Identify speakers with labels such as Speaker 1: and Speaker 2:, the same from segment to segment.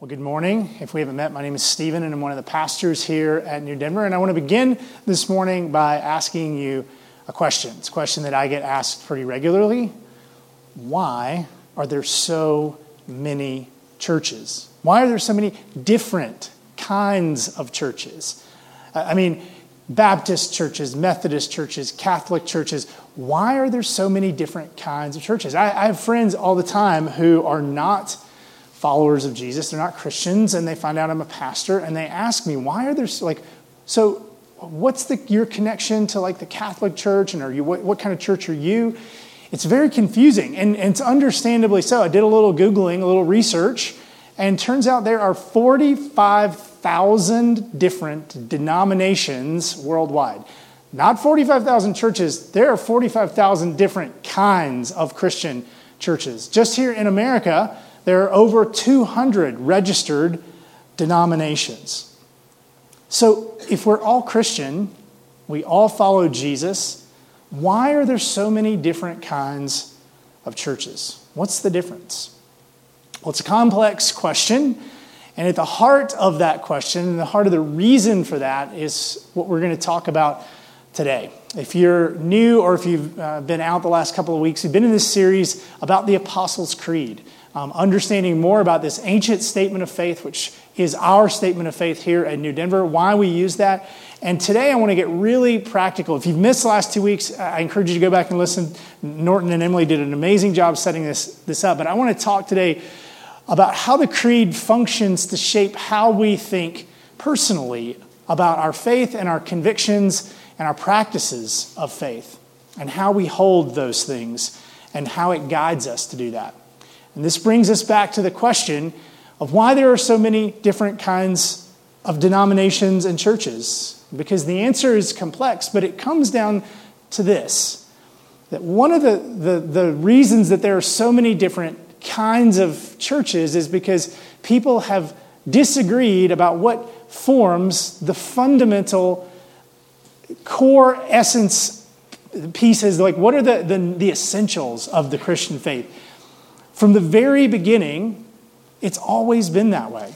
Speaker 1: Well, good morning. If we haven't met, my name is Stephen, and I'm one of the pastors here at New Denver. And I want to begin this morning by asking you a question. It's a question that I get asked pretty regularly. Why are there so many churches? Why are there so many different kinds of churches? I mean, Baptist churches, Methodist churches, Catholic churches. Why are there so many different kinds of churches? I, have friends all the time who are not followers of Jesus, they're not Christians, and they find out I'm a pastor, and they ask me, why are there, like, so what's the, your connection to like the Catholic Church, and are you, what, what kind of church are you? It's very confusing, and, and it's understandably so. I did a little Googling, a little research, and turns out there are 45,000 different denominations worldwide. Not 45,000 churches, there are 45,000 different kinds of Christian churches. Just here in America, there are over 200 registered denominations. So, if we're all Christian, we all follow Jesus, why are there so many different kinds of churches? What's the difference? Well, it's a complex question. And at the heart of that question, and the heart of the reason for that, is what we're going to talk about today. If you're new or if you've uh, been out the last couple of weeks, we've been in this series about the Apostles' Creed um, understanding more about this ancient statement of faith, which is our statement of faith here at New Denver, why we use that. And today I want to get really practical. If you've missed the last two weeks, I encourage you to go back and listen. Norton and Emily did an amazing job setting this, this up. But I want to talk today about how the creed functions to shape how we think personally about our faith and our convictions and our practices of faith and how we hold those things and how it guides us to do that. And this brings us back to the question of why there are so many different kinds of denominations and churches. Because the answer is complex, but it comes down to this that one of the, the, the reasons that there are so many different kinds of churches is because people have disagreed about what forms the fundamental core essence pieces like what are the, the, the essentials of the christian faith from the very beginning, it's always been that way.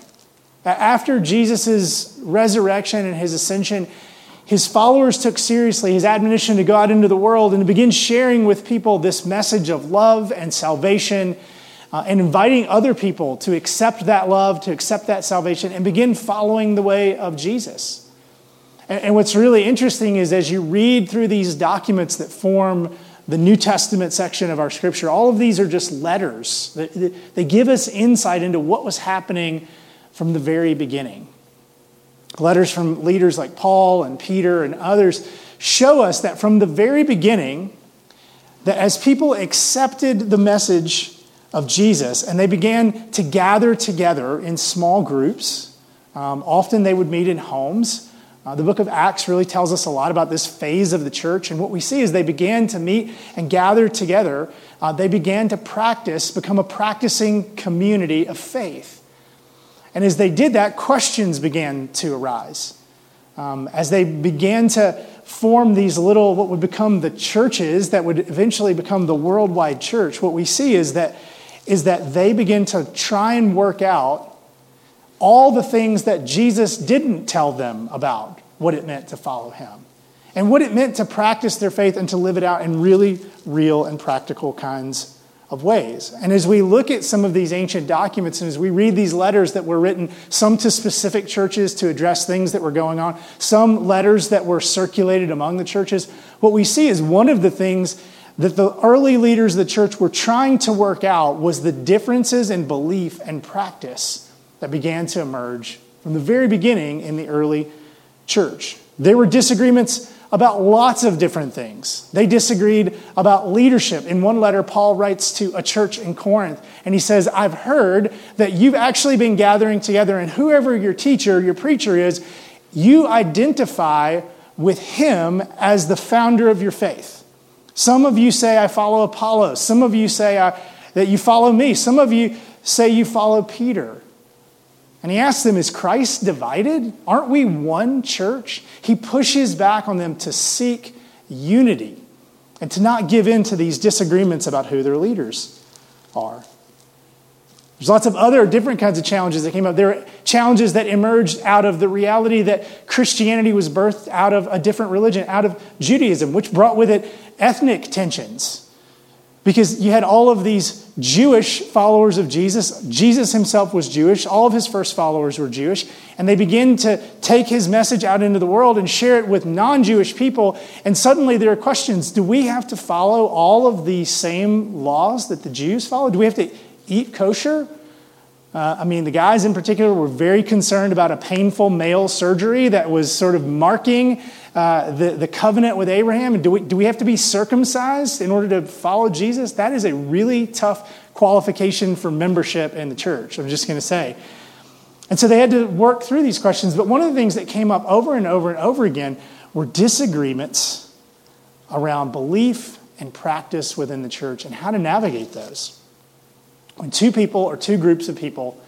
Speaker 1: After Jesus' resurrection and his ascension, his followers took seriously his admonition to go out into the world and to begin sharing with people this message of love and salvation uh, and inviting other people to accept that love, to accept that salvation, and begin following the way of Jesus. And, and what's really interesting is as you read through these documents that form the New Testament section of our scripture, all of these are just letters. They give us insight into what was happening from the very beginning. Letters from leaders like Paul and Peter and others show us that from the very beginning, that as people accepted the message of Jesus and they began to gather together in small groups, um, often they would meet in homes. Uh, the book of Acts really tells us a lot about this phase of the church. And what we see is they began to meet and gather together. Uh, they began to practice, become a practicing community of faith. And as they did that, questions began to arise. Um, as they began to form these little, what would become the churches that would eventually become the worldwide church, what we see is that, is that they begin to try and work out all the things that Jesus didn't tell them about what it meant to follow him and what it meant to practice their faith and to live it out in really real and practical kinds of ways. And as we look at some of these ancient documents and as we read these letters that were written, some to specific churches to address things that were going on, some letters that were circulated among the churches, what we see is one of the things that the early leaders of the church were trying to work out was the differences in belief and practice that began to emerge from the very beginning in the early church. There were disagreements about lots of different things. They disagreed about leadership. In one letter, Paul writes to a church in Corinth, and he says, I've heard that you've actually been gathering together, and whoever your teacher, your preacher is, you identify with him as the founder of your faith. Some of you say, I follow Apollos. Some of you say I, that you follow me. Some of you say you follow Peter. And he asks them, Is Christ divided? Aren't we one church? He pushes back on them to seek unity and to not give in to these disagreements about who their leaders are. There's lots of other different kinds of challenges that came up. There are challenges that emerged out of the reality that Christianity was birthed out of a different religion, out of Judaism, which brought with it ethnic tensions. Because you had all of these Jewish followers of Jesus. Jesus himself was Jewish. All of his first followers were Jewish. And they begin to take his message out into the world and share it with non Jewish people. And suddenly there are questions do we have to follow all of the same laws that the Jews follow? Do we have to eat kosher? Uh, I mean, the guys in particular were very concerned about a painful male surgery that was sort of marking uh, the, the covenant with Abraham. And do we, do we have to be circumcised in order to follow Jesus? That is a really tough qualification for membership in the church, I'm just going to say. And so they had to work through these questions. But one of the things that came up over and over and over again were disagreements around belief and practice within the church and how to navigate those. When two people or two groups of people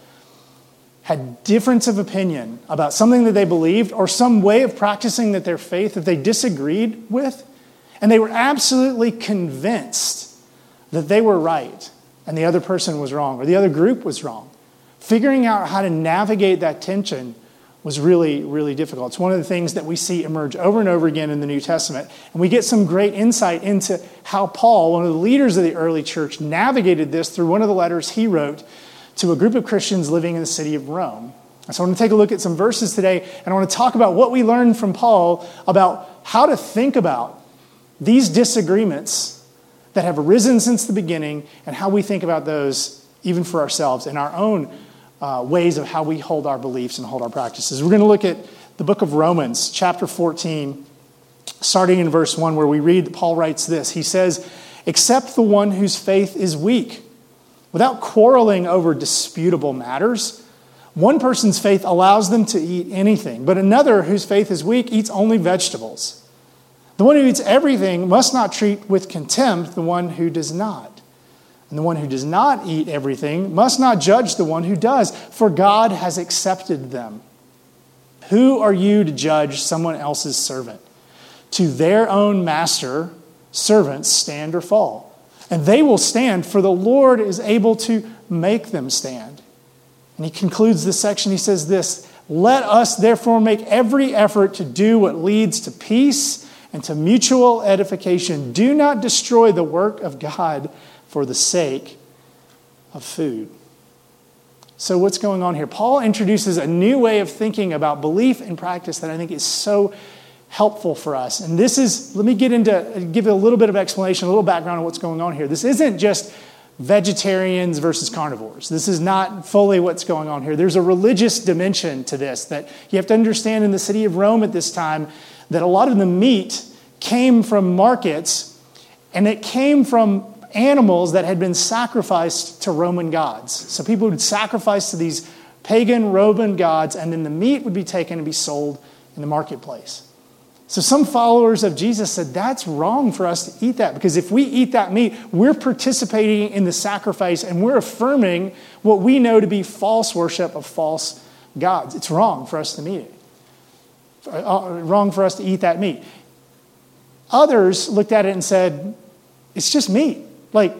Speaker 1: had difference of opinion about something that they believed or some way of practicing that their faith that they disagreed with, and they were absolutely convinced that they were right and the other person was wrong or the other group was wrong. Figuring out how to navigate that tension was really, really difficult. It's one of the things that we see emerge over and over again in the New Testament. And we get some great insight into how Paul, one of the leaders of the early church, navigated this through one of the letters he wrote to a group of Christians living in the city of Rome. So I want to take a look at some verses today, and I want to talk about what we learned from Paul about how to think about these disagreements that have arisen since the beginning and how we think about those even for ourselves in our own uh, ways of how we hold our beliefs and hold our practices. We're going to look at the book of Romans, chapter 14, starting in verse 1, where we read that Paul writes this. He says, Except the one whose faith is weak without quarreling over disputable matters. One person's faith allows them to eat anything, but another whose faith is weak eats only vegetables. The one who eats everything must not treat with contempt the one who does not. And the one who does not eat everything must not judge the one who does, for God has accepted them. Who are you to judge someone else's servant? To their own master, servants stand or fall and they will stand, for the Lord is able to make them stand. And he concludes this section. He says this Let us therefore make every effort to do what leads to peace and to mutual edification. Do not destroy the work of God for the sake of food. So, what's going on here? Paul introduces a new way of thinking about belief and practice that I think is so helpful for us. And this is, let me get into, give you a little bit of explanation, a little background on what's going on here. This isn't just vegetarians versus carnivores. This is not fully what's going on here. There's a religious dimension to this that you have to understand in the city of Rome at this time that a lot of the meat came from markets and it came from animals that had been sacrificed to Roman gods. So people would sacrifice to these pagan Roman gods and then the meat would be taken and be sold in the marketplace. So, some followers of Jesus said that's wrong for us to eat that because if we eat that meat, we're participating in the sacrifice and we're affirming what we know to be false worship of false gods. It's wrong for us to eat it, uh, wrong for us to eat that meat. Others looked at it and said, it's just meat. Like,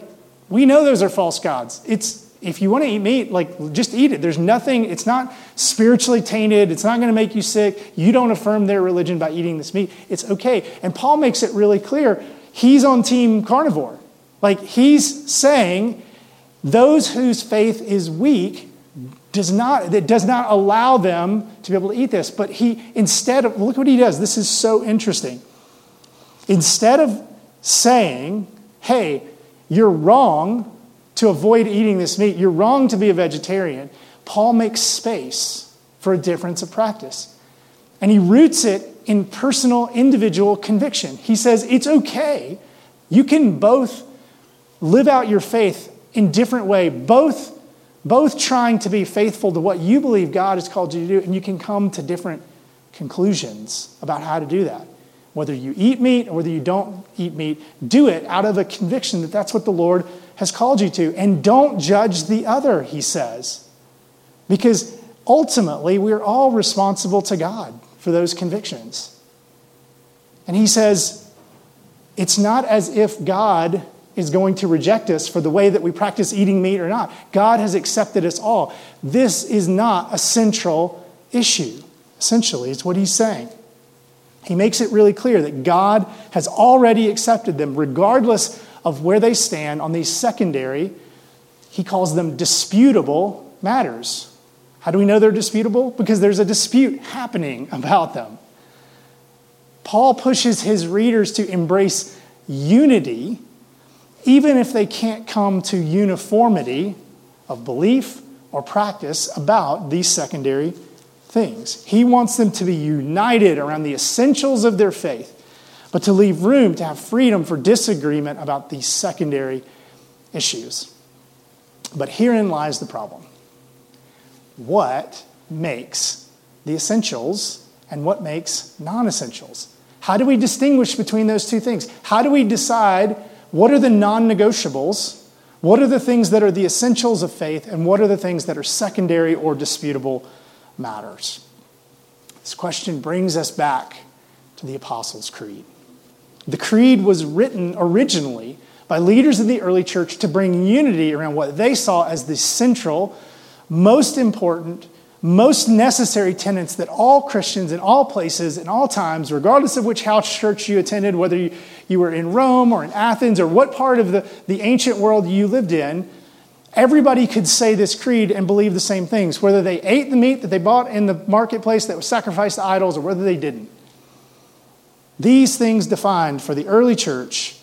Speaker 1: we know those are false gods. It's if you want to eat meat, like just eat it. There's nothing, it's not spiritually tainted. It's not going to make you sick. You don't affirm their religion by eating this meat. It's okay. And Paul makes it really clear. He's on team carnivore. Like he's saying those whose faith is weak does not that does not allow them to be able to eat this. But he instead of look what he does. This is so interesting. Instead of saying, hey, you're wrong to avoid eating this meat. You're wrong to be a vegetarian. Paul makes space for a difference of practice. And he roots it in personal, individual conviction. He says it's okay. You can both live out your faith in different way, both, both trying to be faithful to what you believe God has called you to do, and you can come to different conclusions about how to do that. Whether you eat meat or whether you don't eat meat, do it out of a conviction that that's what the Lord has called you to. And don't judge the other, he says. Because ultimately, we're all responsible to God for those convictions. And he says, it's not as if God is going to reject us for the way that we practice eating meat or not. God has accepted us all. This is not a central issue. Essentially, it's what he's saying. He makes it really clear that God has already accepted them, regardless of where they stand on these secondary, he calls them disputable matters. How do we know they're disputable? Because there's a dispute happening about them. Paul pushes his readers to embrace unity, even if they can't come to uniformity of belief or practice about these secondary things. He wants them to be united around the essentials of their faith, but to leave room to have freedom for disagreement about these secondary issues. But herein lies the problem. What makes the essentials and what makes non essentials? How do we distinguish between those two things? How do we decide what are the non negotiables? What are the things that are the essentials of faith? And what are the things that are secondary or disputable matters? This question brings us back to the Apostles' Creed. The Creed was written originally by leaders in the early church to bring unity around what they saw as the central, most important, most necessary tenets that all Christians in all places, in all times, regardless of which house church you attended, whether you, you were in Rome or in Athens or what part of the, the ancient world you lived in, everybody could say this creed and believe the same things, whether they ate the meat that they bought in the marketplace that was sacrificed to idols or whether they didn't. These things defined for the early church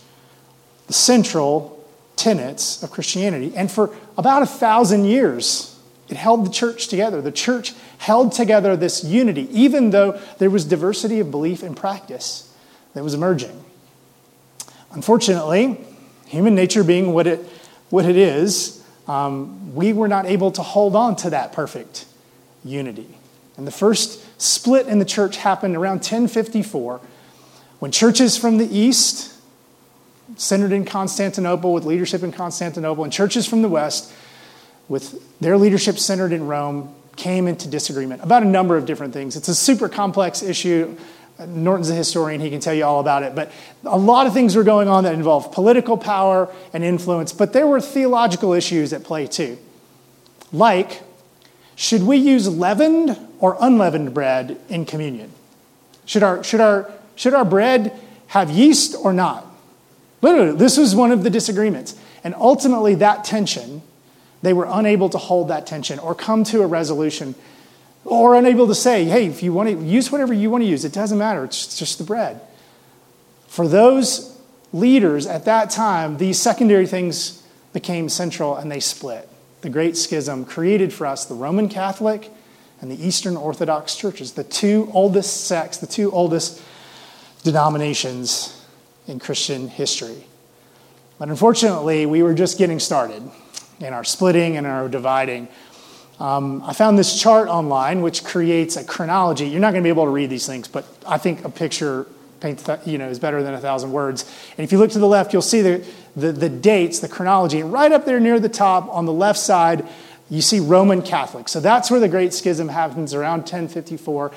Speaker 1: the central tenets of Christianity. And for about a thousand years, it held the church together. The church held together this unity, even though there was diversity of belief and practice that was emerging. Unfortunately, human nature being what it, what it is, um, we were not able to hold on to that perfect unity. And the first split in the church happened around 1054 when churches from the east, centered in Constantinople with leadership in Constantinople, and churches from the west, with their leadership centered in Rome, came into disagreement about a number of different things. It's a super complex issue. Norton's a historian, he can tell you all about it. But a lot of things were going on that involved political power and influence, but there were theological issues at play too. Like, should we use leavened or unleavened bread in communion? Should our, should our, should our bread have yeast or not? Literally, this was one of the disagreements. And ultimately, that tension, they were unable to hold that tension or come to a resolution or unable to say, hey, if you want to use whatever you want to use, it doesn't matter, it's just the bread. For those leaders at that time, these secondary things became central and they split. The Great Schism created for us the Roman Catholic and the Eastern Orthodox churches, the two oldest sects, the two oldest denominations in Christian history. But unfortunately, we were just getting started in our splitting and our dividing. Um, I found this chart online which creates a chronology. You're not going to be able to read these things, but I think a picture paints, you know, is better than a thousand words. And if you look to the left, you'll see the, the, the dates, the chronology. And right up there near the top on the left side, you see Roman Catholic. So that's where the Great Schism happens around 1054.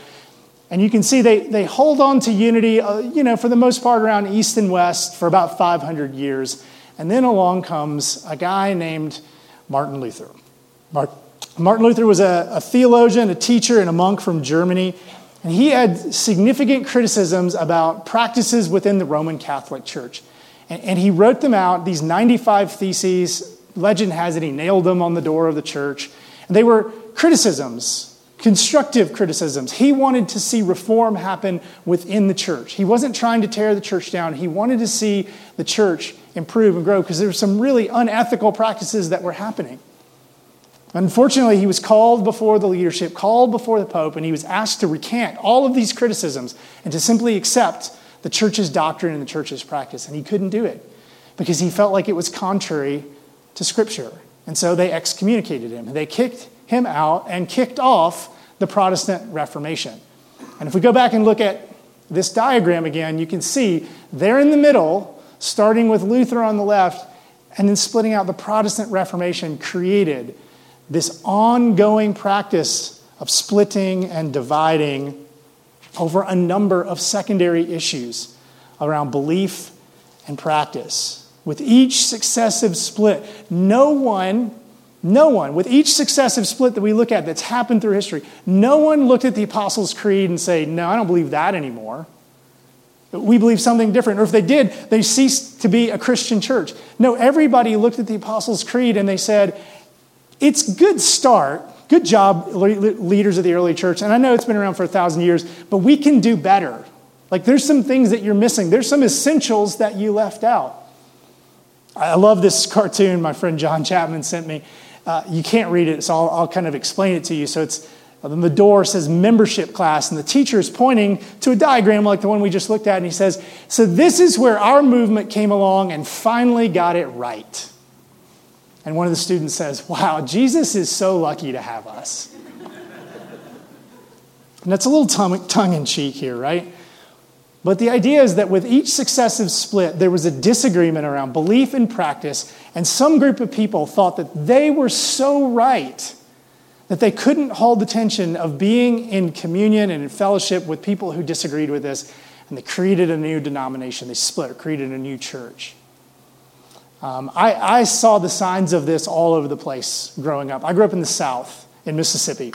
Speaker 1: And you can see they, they hold on to unity, uh, you know, for the most part around East and West for about 500 years. And then along comes a guy named Martin Luther. Mark, Martin Luther was a, a theologian, a teacher, and a monk from Germany. And he had significant criticisms about practices within the Roman Catholic Church. And, and, he wrote them out, these 95 theses. Legend has it he nailed them on the door of the church. And they were criticisms, constructive criticisms. He wanted to see reform happen within the church. He wasn't trying to tear the church down, he wanted to see the church improve and grow because there were some really unethical practices that were happening. Unfortunately, he was called before the leadership, called before the Pope, and he was asked to recant all of these criticisms and to simply accept the church's doctrine and the church's practice. And he couldn't do it because he felt like it was contrary to Scripture. And so they excommunicated him. They kicked him out and kicked off the Protestant Reformation. And if we go back and look at this diagram again, you can see there in the middle, starting with Luther on the left, and then splitting out the Protestant Reformation created this ongoing practice of splitting and dividing over a number of secondary issues around belief and practice. with each successive split, no one, no one, with each successive split that we look at that's happened through history, no one looked at the Apostles' Creed and say, No, I don't believe that anymore. We believe something different. Or if they did, they ceased to be a Christian church. No, everybody looked at the Apostles' Creed and they said, It's good start. Good job, leaders of the early church. And I know it's been around for a thousand years, but we can do better. Like there's some things that you're missing. There's some essentials that you left out. I love this cartoon my friend John Chapman sent me. Uh, you can't read it, so I'll, I'll, kind of explain it to you. So it's on the door says membership class, and the teacher is pointing to a diagram like the one we just looked at, and he says, So this is where our movement came along and finally got it right. And one of the students says, Wow, Jesus is so lucky to have us. and that's a little tongue in cheek here, right? But the idea is that with each successive split, there was a disagreement around belief and practice, and some group of people thought that they were so right that they couldn't hold the tension of being in communion and in fellowship with people who disagreed with this, and they created a new denomination. They split, created a new church. Um, I, I saw the signs of this all over the place growing up. I grew up in the South, in Mississippi.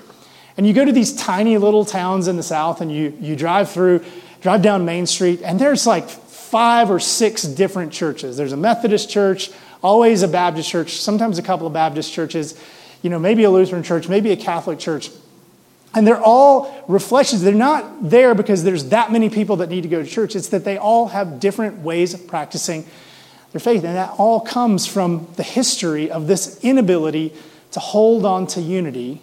Speaker 1: And you go to these tiny little towns in the South, and you, you drive through drive down Main Street, and there's like five or six different churches. There's a Methodist church, always a Baptist church, sometimes a couple of Baptist churches, you know, maybe a Lutheran church, maybe a Catholic church. And they're all reflections. They're not there because there's that many people that need to go to church. It's that they all have different ways of practicing their faith. And that all comes from the history of this inability to hold on to unity,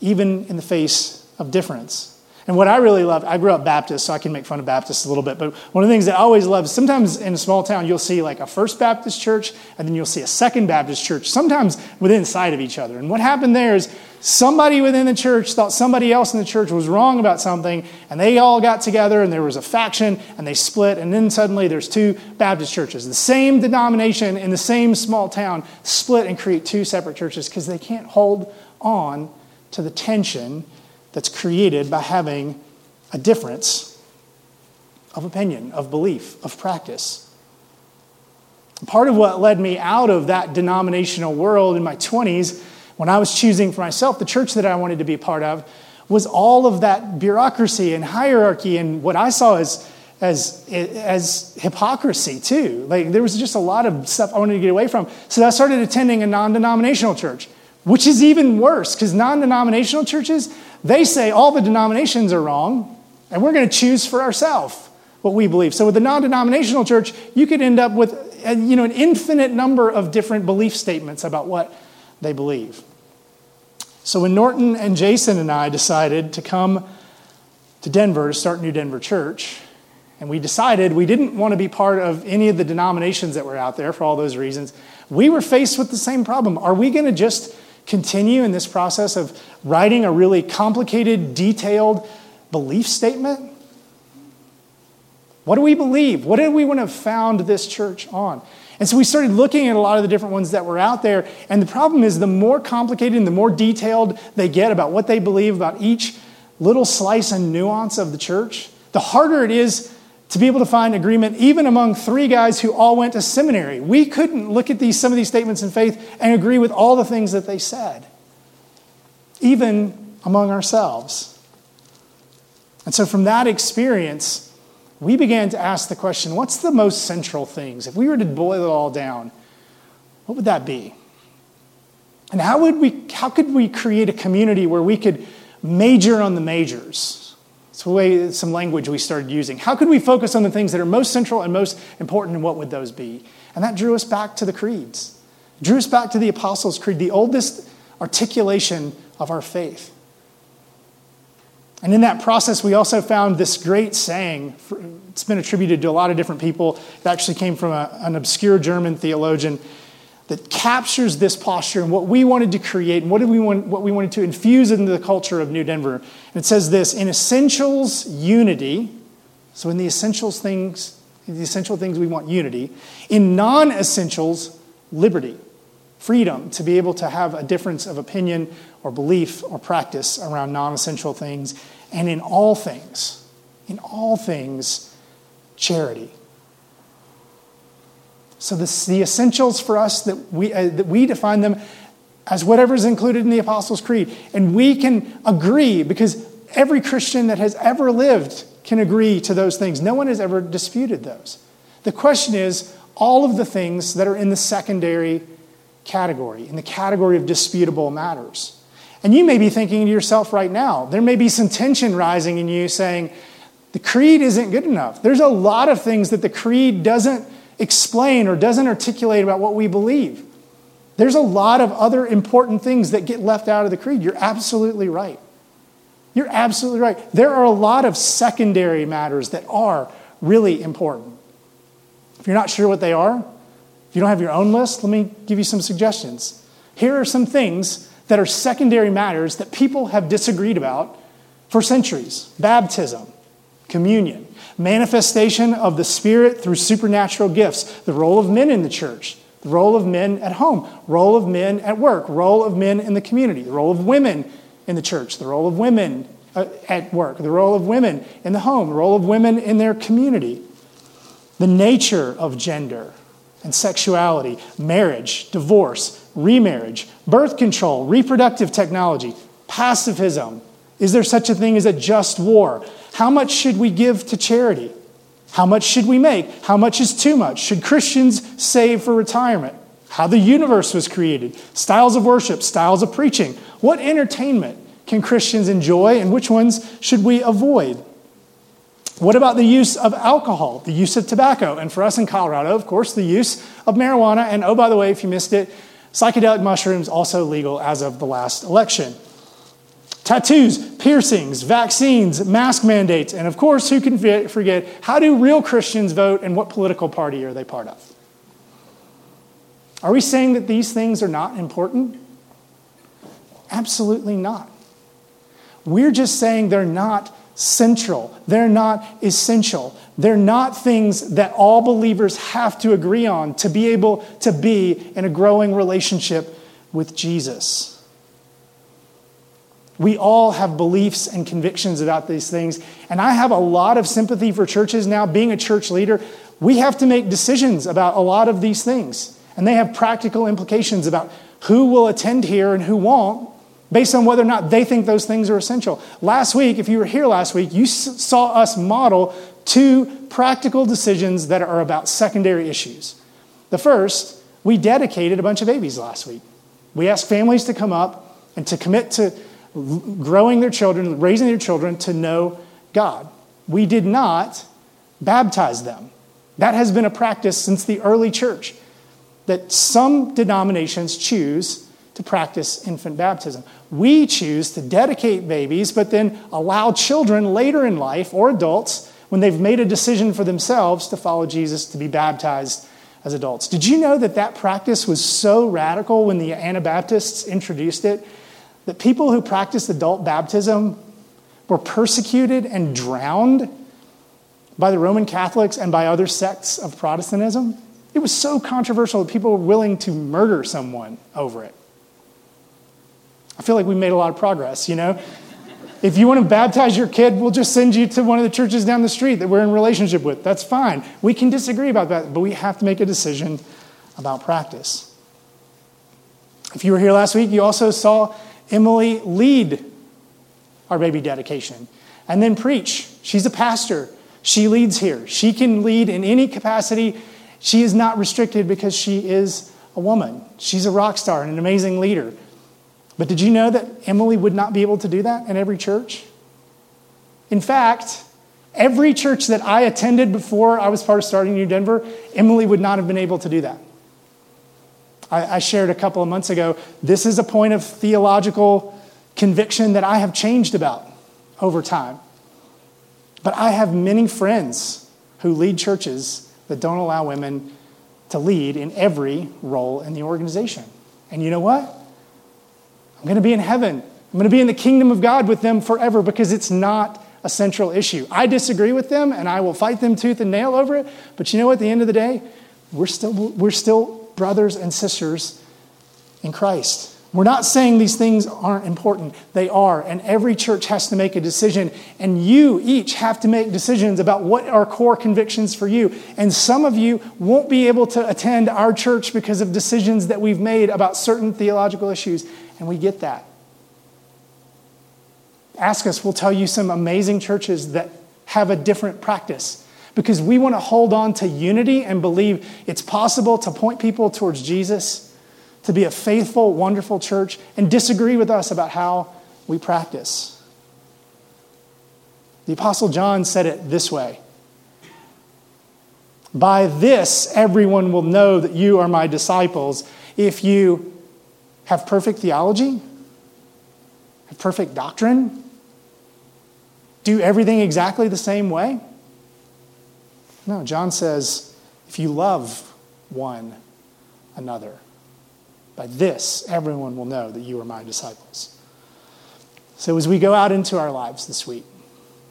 Speaker 1: even in the face of difference. And what I really love, I grew up Baptist, so I can make fun of Baptists a little bit, but one of the things that I always love is sometimes in a small town, you'll see like a First Baptist church, and then you'll see a Second Baptist church, sometimes within sight of each other. And what happened there is somebody within the church thought somebody else in the church was wrong about something, and they all got together, and there was a faction, and they split, and then suddenly there's two Baptist churches. The same denomination in the same small town split and create two separate churches because they can't hold on to the tension that's created by having a difference of opinion, of belief, of practice. Part of what led me out of that denominational world in my 20s, when I was choosing for myself the church that I wanted to be a part of, was all of that bureaucracy and hierarchy and what I saw as, as, as hypocrisy, too. Like, there was just a lot of stuff I wanted to get away from. So I started attending a non denominational church, which is even worse because non denominational churches, they say all the denominations are wrong, and we're going to choose for ourselves what we believe. So with the non-denominational church, you could end up with a, you know, an infinite number of different belief statements about what they believe. So when Norton and Jason and I decided to come to Denver to start New Denver Church, and we decided we didn't want to be part of any of the denominations that were out there for all those reasons, we were faced with the same problem. Are we going to just continue in this process of writing a really complicated, detailed belief statement? What do we believe? What did we want to found this church on? And so we started looking at a lot of the different ones that were out there. And the problem is, the more complicated and the more detailed they get about what they believe about each little slice and nuance of the church, the harder it is to be able to find agreement even among three guys who all went to seminary. We couldn't look at these, some of these statements in faith and agree with all the things that they said, even among ourselves. And so from that experience, we began to ask the question what's the most central things? If we were to boil it all down, what would that be? And how, would we, how could we create a community where we could major on the majors? It's the way some language we started using. How could we focus on the things that are most central and most important, and what would those be? And that drew us back to the creeds. Drew us back to the Apostles' Creed, the oldest articulation of our faith. And in that process, we also found this great saying. It's been attributed to a lot of different people. It actually came from a, an obscure German theologian that captures this posture and what we wanted to create and what, did we want, what we wanted to infuse into the culture of New Denver. And it says this in essentials, unity. So, in the essentials things, the essential things, we want unity. In non essentials, liberty, freedom to be able to have a difference of opinion or belief or practice around non essential things. And in all things, in all things, charity. So this, the essentials for us that we, uh, that we define them as whatever is included in the Apostles' Creed. And we can agree because every Christian that has ever lived can agree to those things. No one has ever disputed those. The question is all of the things that are in the secondary category, in the category of disputable matters. And you may be thinking to yourself right now, there may be some tension rising in you saying, the creed isn't good enough. There's a lot of things that the creed doesn't explain or doesn't articulate about what we believe. There's a lot of other important things that get left out of the creed. You're absolutely right. You're absolutely right. There are a lot of secondary matters that are really important. If you're not sure what they are, if you don't have your own list, let me give you some suggestions. Here are some things that are secondary matters that people have disagreed about for centuries. Baptism, communion, manifestation of the Spirit through supernatural gifts, the role of men in the church, the role of men at home, role of men at work, role of men in the community, the role of women in the church, the role of women uh, at work, the role of women in the home, the role of women in their community, the nature of gender and sexuality, marriage, divorce, remarriage, birth control, reproductive technology, pacifism. Is there such a thing as a just war? How much should we give to charity? How much should we make? How much is too much? Should Christians save for retirement? How the universe was created, styles of worship, styles of preaching. What entertainment can Christians enjoy and which ones should we avoid? What about the use of alcohol, the use of tobacco, and for us in Colorado, of course, the use of marijuana? And oh, by the way, if you missed it, psychedelic mushrooms also legal as of the last election. Tattoos, piercings, vaccines, mask mandates, and of course, who can forget how do real Christians vote and what political party are they part of? Are we saying that these things are not important? Absolutely not. We're just saying they're not central, they're not essential. They're not things that all believers have to agree on to be able to be in a growing relationship with Jesus. We all have beliefs and convictions about these things. And I have a lot of sympathy for churches now. Being a church leader, we have to make decisions about a lot of these things. And they have practical implications about who will attend here and who won't based on whether or not they think those things are essential. Last week, if you were here last week, you saw us model two practical decisions that are about secondary issues. The first, we dedicated a bunch of babies last week. We asked families to come up and to commit to growing their children, raising their children to know God. We did not baptize them. That has been a practice since the early church, that some denominations choose to practice infant baptism. We choose to dedicate babies, but then allow children later in life or adults, when they've made a decision for themselves to follow Jesus, to be baptized as adults. Did you know that that practice was so radical when the Anabaptists introduced it that people who practiced adult baptism were persecuted and drowned by the Roman Catholics and by other sects of Protestantism. It was so controversial that people were willing to murder someone over it. I feel like we made a lot of progress, you know? If you want to baptize your kid, we'll just send you to one of the churches down the street that we're in relationship with. That's fine. We can disagree about that, but we have to make a decision about practice. If you were here last week, you also saw Emily lead our baby dedication and then preach. She's a pastor. She leads here. She can lead in any capacity. She is not restricted because she is a woman. She's a rock star and an amazing leader. But did you know that Emily would not be able to do that in every church? In fact, every church that I attended before I was part of Starting New Denver, Emily would not have been able to do that. I, I shared a couple of months ago. This is a point of theological conviction that I have changed about over time. But I have many friends who lead churches that don't allow women to lead in every role in the organization. And you know what? I'm going to be in heaven. I'm going to be in the kingdom of God with them forever because it's not a central issue. I disagree with them and I will fight them tooth and nail over it. But you know what? At the end of the day, we're still, we're still brothers and sisters in Christ. We're not saying these things aren't important. They are. And every church has to make a decision. And you each have to make decisions about what are core convictions for you. And some of you won't be able to attend our church because of decisions that we've made about certain theological issues. And we get that. Ask us, we'll tell you some amazing churches that have a different practice because we want to hold on to unity and believe it's possible to point people towards Jesus to be a faithful, wonderful church and disagree with us about how we practice. The Apostle John said it this way By this, everyone will know that you are my disciples if you have perfect theology, have perfect doctrine, do everything exactly the same way. No, John says, if you love one another. By this, everyone will know that you are my disciples. So, as we go out into our lives this week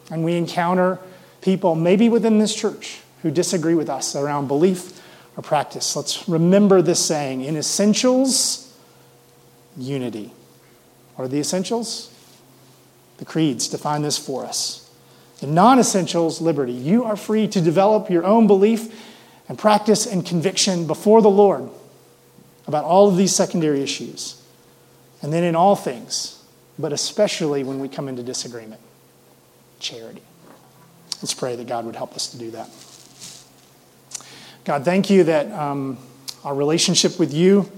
Speaker 1: and we encounter people, maybe within this church, who disagree with us around belief or practice, let's remember this saying in essentials, unity. What are the essentials? The creeds define this for us. In non essentials, liberty. You are free to develop your own belief and practice and conviction before the Lord about all of these secondary issues. And then in all things, but especially when we come into disagreement, charity. Let's pray that God would help us to do that. God, thank you that um, our relationship with you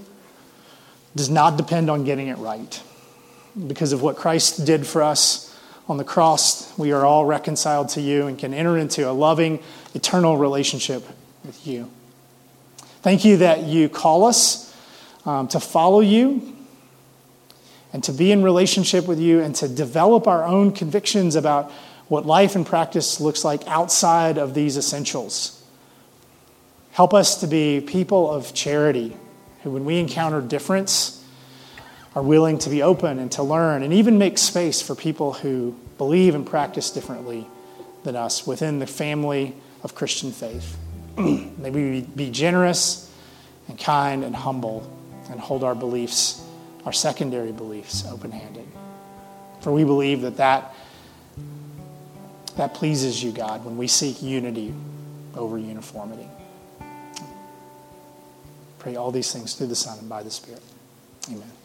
Speaker 1: does not depend on getting it right. Because of what Christ did for us on the cross, we are all reconciled to you and can enter into a loving, eternal relationship with you. Thank you that you call us um, to follow you and to be in relationship with you and to develop our own convictions about what life and practice looks like outside of these essentials. Help us to be people of charity who, when we encounter difference, are willing to be open and to learn and even make space for people who believe and practice differently than us within the family of Christian faith. May we be generous and kind and humble and hold our beliefs, our secondary beliefs, open handed. For we believe that, that that pleases you, God, when we seek unity over uniformity. Pray all these things through the Son and by the Spirit. Amen.